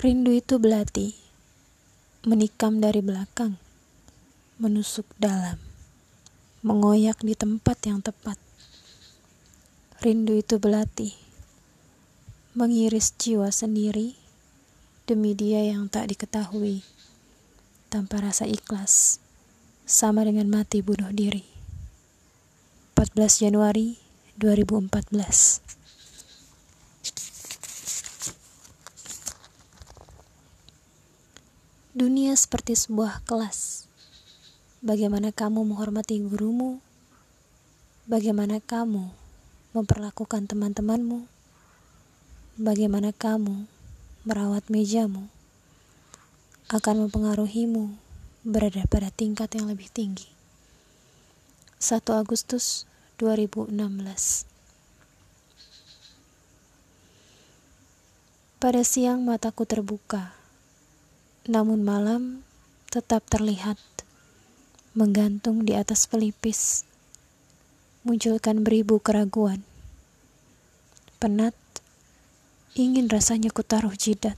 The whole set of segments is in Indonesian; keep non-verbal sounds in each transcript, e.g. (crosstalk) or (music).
Rindu itu belati, menikam dari belakang, menusuk dalam, mengoyak di tempat yang tepat. Rindu itu belati, mengiris jiwa sendiri demi dia yang tak diketahui, tanpa rasa ikhlas, sama dengan mati bunuh diri. 14 Januari 2014 Dunia seperti sebuah kelas. Bagaimana kamu menghormati gurumu? Bagaimana kamu memperlakukan teman-temanmu? Bagaimana kamu merawat mejamu? Akan mempengaruhimu berada pada tingkat yang lebih tinggi. 1 Agustus 2016 Pada siang mataku terbuka namun malam tetap terlihat menggantung di atas pelipis, munculkan beribu keraguan. Penat, ingin rasanya kutaruh jidat.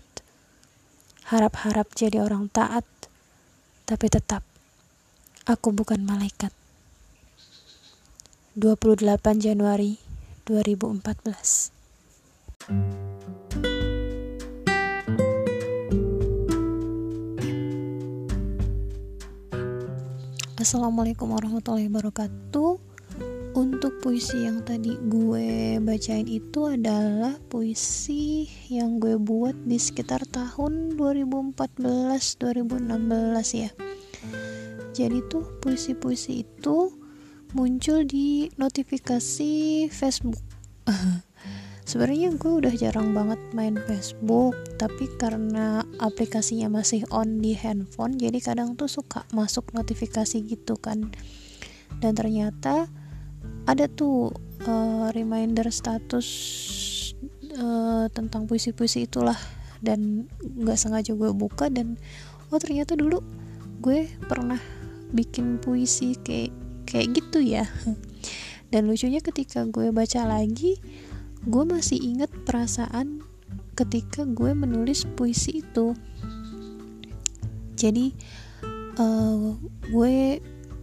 Harap-harap jadi orang taat, tapi tetap aku bukan malaikat. 28 Januari 2014 Assalamualaikum warahmatullahi wabarakatuh. Untuk puisi yang tadi gue bacain itu adalah puisi yang gue buat di sekitar tahun 2014-2016 ya. Jadi tuh puisi-puisi itu muncul di notifikasi Facebook. (laughs) Sebenarnya gue udah jarang banget main Facebook tapi karena aplikasinya masih on di handphone jadi kadang tuh suka masuk notifikasi gitu kan. Dan ternyata ada tuh uh, reminder status uh, tentang puisi-puisi itulah dan nggak sengaja gue buka dan oh ternyata dulu gue pernah bikin puisi kayak kayak gitu ya. Dan lucunya ketika gue baca lagi gue masih inget perasaan ketika gue menulis puisi itu. Jadi uh, gue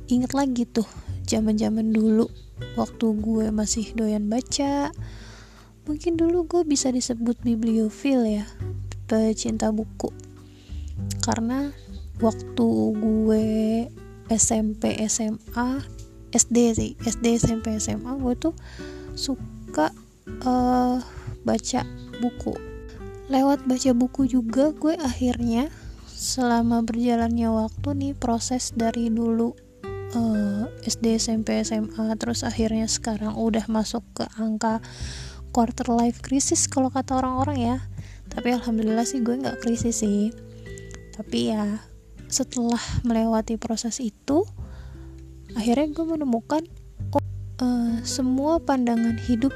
inget lagi tuh zaman-zaman dulu waktu gue masih doyan baca. Mungkin dulu gue bisa disebut bibliofil ya pecinta buku. Karena waktu gue SMP SMA SD sih SD SMP SMA gue tuh suka uh, baca buku lewat baca buku juga gue akhirnya selama berjalannya waktu nih proses dari dulu uh, SD SMP SMA terus akhirnya sekarang udah masuk ke angka quarter life crisis kalau kata orang-orang ya. Tapi alhamdulillah sih gue nggak krisis sih. Tapi ya setelah melewati proses itu akhirnya gue menemukan oh, uh, semua pandangan hidup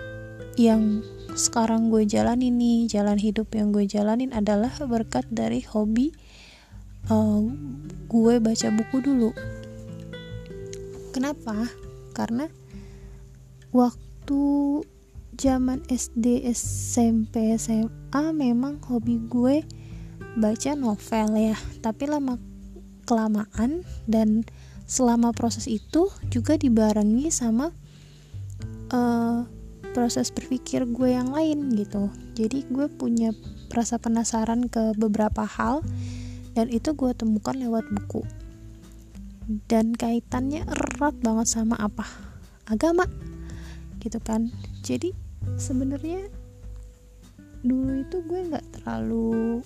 yang sekarang gue jalanin nih jalan hidup yang gue jalanin adalah berkat dari hobi uh, gue baca buku dulu. Kenapa? Karena waktu zaman SD SMP SMA memang hobi gue baca novel ya. Tapi lama kelamaan dan selama proses itu juga dibarengi sama uh, proses berpikir gue yang lain gitu. Jadi gue punya rasa penasaran ke beberapa hal dan itu gue temukan lewat buku. Dan kaitannya erat banget sama apa? Agama gitu kan. Jadi sebenarnya dulu itu gue nggak terlalu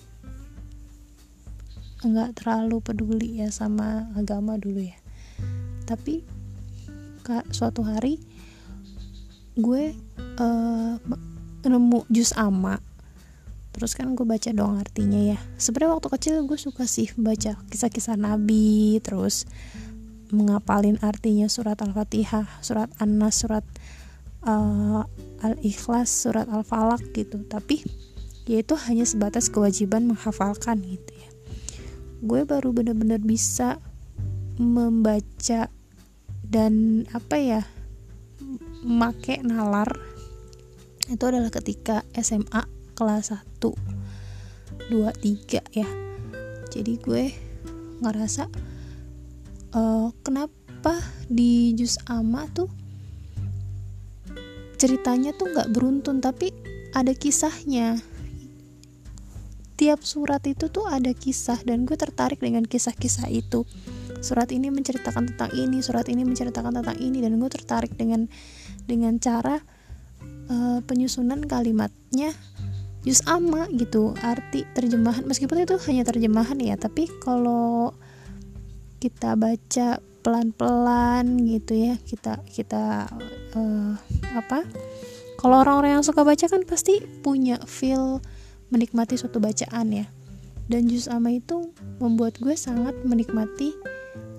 nggak terlalu peduli ya sama agama dulu ya. Tapi suatu hari gue uh, nemu jus ama. Terus kan gue baca dong artinya ya. Sebenarnya waktu kecil gue suka sih baca kisah-kisah nabi terus mengapalin artinya surat al-fatihah surat an-nas surat uh, al-ikhlas surat al-falak gitu. Tapi ya itu hanya sebatas kewajiban menghafalkan gitu ya. Gue baru bener-bener bisa membaca dan apa ya make nalar itu adalah ketika SMA kelas 1 2, 3 ya. Jadi gue ngerasa uh, kenapa di jus ama tuh ceritanya tuh nggak beruntun tapi ada kisahnya. Tiap surat itu tuh ada kisah dan gue tertarik dengan kisah-kisah itu. Surat ini menceritakan tentang ini surat ini menceritakan tentang ini dan gue tertarik dengan dengan cara uh, penyusunan kalimatnya jus ama gitu. Arti terjemahan meskipun itu hanya terjemahan ya tapi kalau kita baca pelan-pelan gitu ya kita kita uh, apa kalau orang-orang yang suka baca kan pasti punya feel menikmati suatu bacaan ya. Dan jus ama itu membuat gue sangat menikmati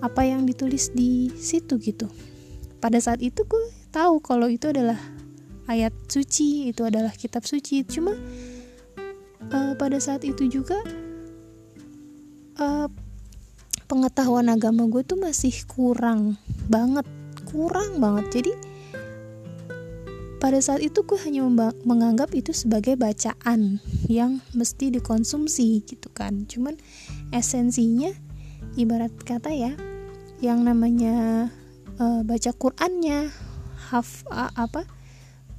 apa yang ditulis di situ gitu. Pada saat itu gue tahu kalau itu adalah ayat suci itu adalah kitab suci. Cuma uh, pada saat itu juga uh, pengetahuan agama gue tuh masih kurang banget kurang banget. Jadi pada saat itu gue hanya menganggap itu sebagai bacaan yang mesti dikonsumsi gitu kan. Cuman esensinya ibarat kata ya yang namanya uh, baca Qurannya haf uh, apa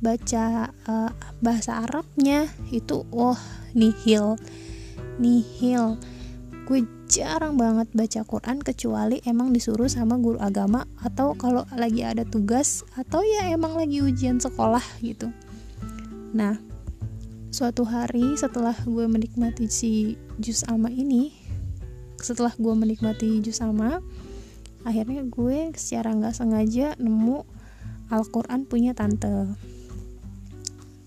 baca uh, bahasa Arabnya itu oh, nihil nihil. Gue jarang banget baca Quran kecuali emang disuruh sama guru agama atau kalau lagi ada tugas atau ya emang lagi ujian sekolah gitu. Nah suatu hari setelah gue menikmati si jus ama ini setelah gue menikmati jus ama akhirnya gue secara nggak sengaja nemu Al-Quran punya tante.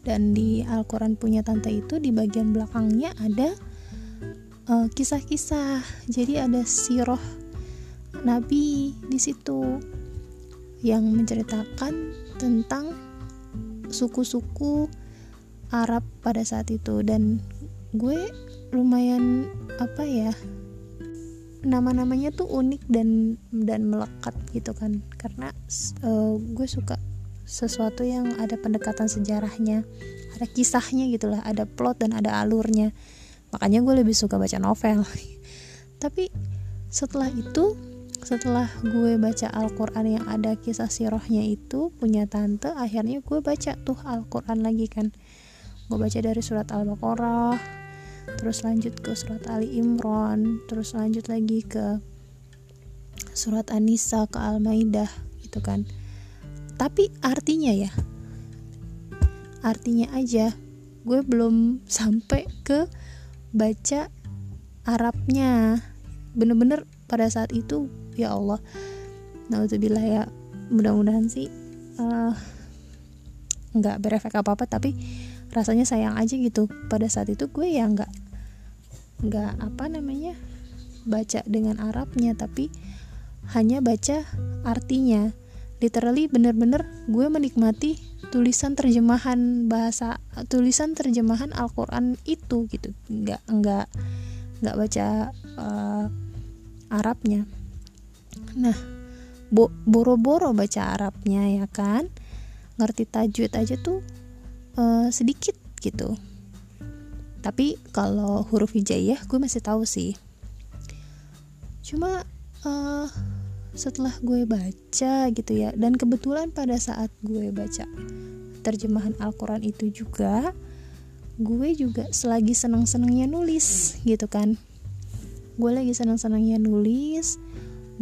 Dan di Al-Quran punya tante itu di bagian belakangnya ada eh, kisah-kisah. Jadi ada siroh Nabi di situ yang menceritakan tentang suku-suku Arab pada saat itu. Dan gue lumayan apa ya nama-namanya tuh unik dan dan melekat gitu kan. Karena uh, gue suka sesuatu yang ada pendekatan sejarahnya ada kisahnya gitulah ada plot dan ada alurnya. Makanya gue lebih suka baca novel. (laughs) Tapi setelah itu setelah gue baca Al-Quran yang ada kisah sirohnya itu punya tante akhirnya gue baca tuh Al-Quran lagi kan. Gue baca dari surat Al-Baqarah terus lanjut ke surat Ali Imran. Terus lanjut lagi ke surat An-Nisa ke Al-Maidah gitu kan. Tapi artinya ya artinya aja gue belum sampai ke baca Arabnya. Bener-bener pada saat itu ya Allah Nauzubillah ya mudah-mudahan sih uh, nggak berefek apa-apa tapi rasanya sayang aja gitu. Pada saat itu gue ya nggak nggak apa namanya baca dengan Arabnya tapi hanya baca artinya. Literally bener-bener gue menikmati tulisan terjemahan bahasa tulisan terjemahan Al-Quran itu gitu. Nggak nggak nggak baca uh, Arabnya. Nah bo boro-boro baca Arabnya ya kan? Ngerti tajwid aja tuh uh, sedikit gitu. Tapi kalau huruf hijaiyah gue masih tahu sih. Cuma uh, setelah gue baca gitu ya dan kebetulan pada saat gue baca terjemahan Al-Quran itu juga gue juga selagi senang-senangnya nulis gitu kan. Gue lagi senang-senangnya nulis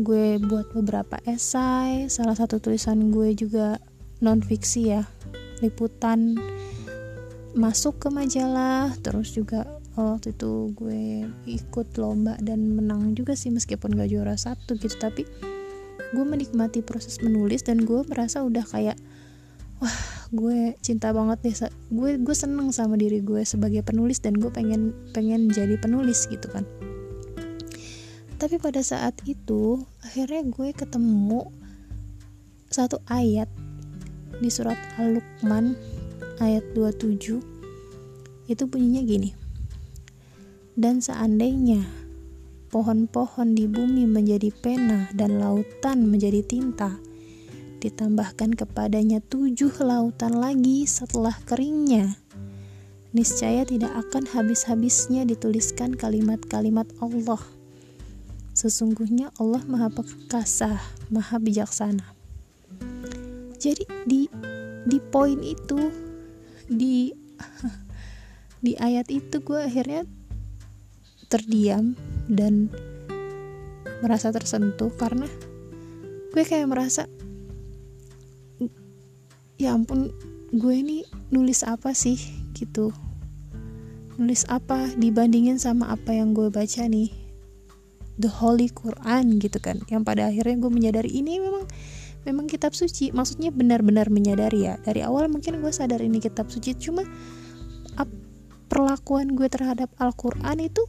gue buat beberapa esai salah satu tulisan gue juga non fiksi ya liputan masuk ke majalah. Terus juga waktu itu gue ikut lomba dan menang juga sih meskipun gak juara satu gitu. Tapi gue menikmati proses menulis dan gue merasa udah kayak wah gue cinta banget deh gue gue seneng sama diri gue sebagai penulis dan gue pengen pengen jadi penulis gitu kan. Tapi pada saat itu akhirnya gue ketemu satu ayat di surat Al-Luqman ayat 27 itu bunyinya gini dan seandainya pohon-pohon di bumi menjadi pena dan lautan menjadi tinta. Ditambahkan kepadanya tujuh lautan lagi setelah keringnya. niscaya tidak akan habis-habisnya dituliskan kalimat-kalimat Allah. Sesungguhnya Allah Maha Perkasa, Maha Bijaksana. Jadi di di poin itu di di ayat itu gue akhirnya terdiam dan merasa tersentuh karena gue kayak merasa ya ampun gue ini nulis apa sih? Gitu. Nulis apa dibandingin sama apa yang gue baca nih? The holy Quran gitu kan. Yang pada akhirnya gue menyadari ini memang memang kitab suci. Maksudnya benar-benar menyadari ya. Dari awal mungkin gue sadar ini kitab suci cuma perlakuan gue terhadap Al-Quran itu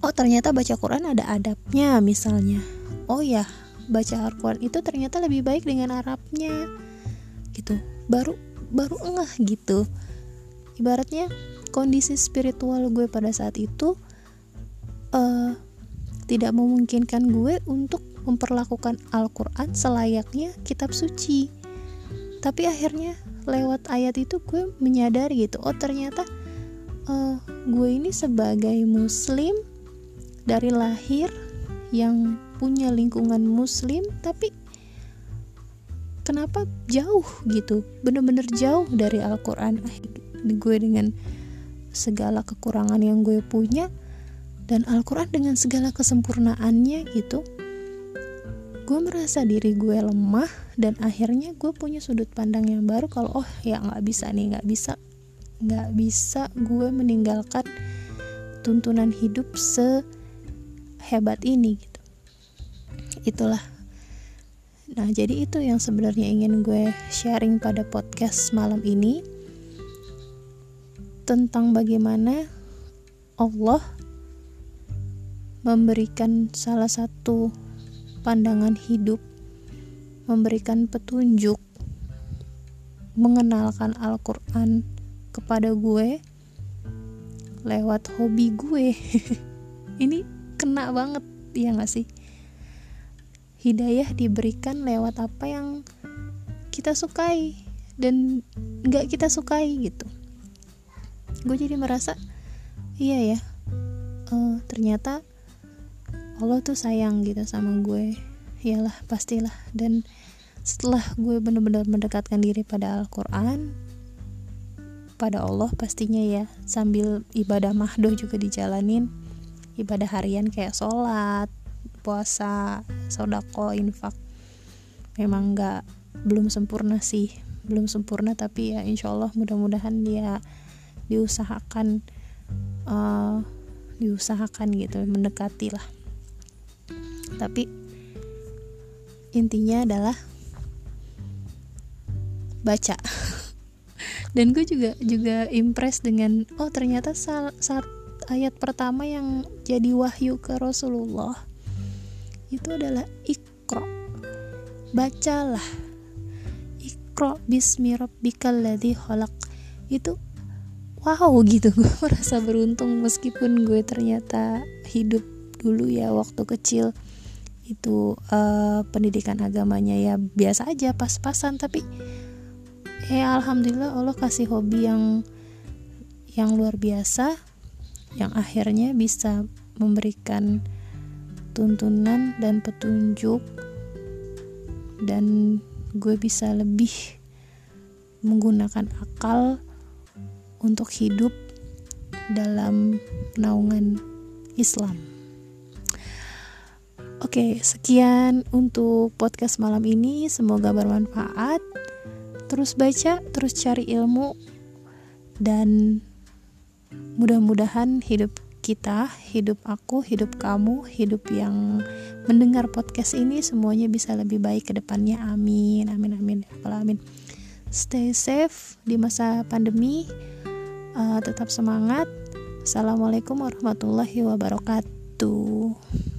oh ternyata baca Quran ada adabnya misalnya. Oh ya baca Al-Quran itu ternyata lebih baik dengan Arabnya gitu. Baru baru engah gitu. Ibaratnya kondisi spiritual gue pada saat itu uh, tidak memungkinkan gue untuk memperlakukan Al-Quran selayaknya kitab suci. Tapi akhirnya lewat ayat itu gue menyadari gitu oh ternyata uh, gue ini sebagai muslim dari lahir yang punya lingkungan muslim tapi kenapa jauh gitu? Bener-bener jauh dari Al-Quran. Gue dengan segala kekurangan yang gue punya dan Al-Quran dengan segala kesempurnaannya gitu gue merasa diri gue lemah dan akhirnya gue punya sudut pandang yang baru kalau oh ya nggak bisa nih nggak bisa nggak bisa gue meninggalkan tuntunan hidup sehebat ini gitu. Itulah. Nah, jadi itu yang sebenarnya ingin gue sharing pada podcast malam ini tentang bagaimana Allah memberikan salah satu pandangan hidup, memberikan petunjuk, mengenalkan Al-Quran kepada gue lewat hobi gue. (laughs) Ini kena banget, ya gak sih? hidayah diberikan lewat apa yang kita sukai dan nggak kita sukai gitu gue jadi merasa iya ya uh, ternyata Allah tuh sayang gitu sama gue. Iyalah pastilah. Dan setelah gue benar-benar mendekatkan diri pada Al-Quran pada Allah pastinya ya sambil ibadah mahdoh juga dijalanin. Ibadah harian kayak sholat puasa sodako infak. Memang nggak belum sempurna sih. Belum sempurna tapi ya insya Allah mudah-mudahan dia diusahakan uh, diusahakan gitu mendekati lah tapi intinya adalah baca. (laughs) Dan gue juga juga impress dengan oh ternyata saat ayat pertama yang jadi wahyu ke Rasulullah itu adalah ikro bacalah. Ikro bismi rabbikal ladzi khalaq. Itu wow gitu. (laughs) Gue merasa beruntung meskipun gue ternyata hidup dulu ya waktu kecil itu uh, pendidikan agamanya ya biasa aja pas-pasan tapi ya alhamdulillah Allah kasih hobi yang yang luar biasa yang akhirnya bisa memberikan tuntunan dan petunjuk dan gue bisa lebih menggunakan akal untuk hidup dalam naungan Islam. Oke, sekian untuk podcast malam ini. Semoga bermanfaat. Terus baca, terus cari ilmu, dan mudah-mudahan hidup kita, hidup aku, hidup kamu, hidup yang mendengar podcast ini semuanya bisa lebih baik ke depannya. Amin. Amin amin. Amin. Stay safe di masa pandemi. Uh, tetap semangat. Assalamualaikum warahmatullahi wabarakatuh.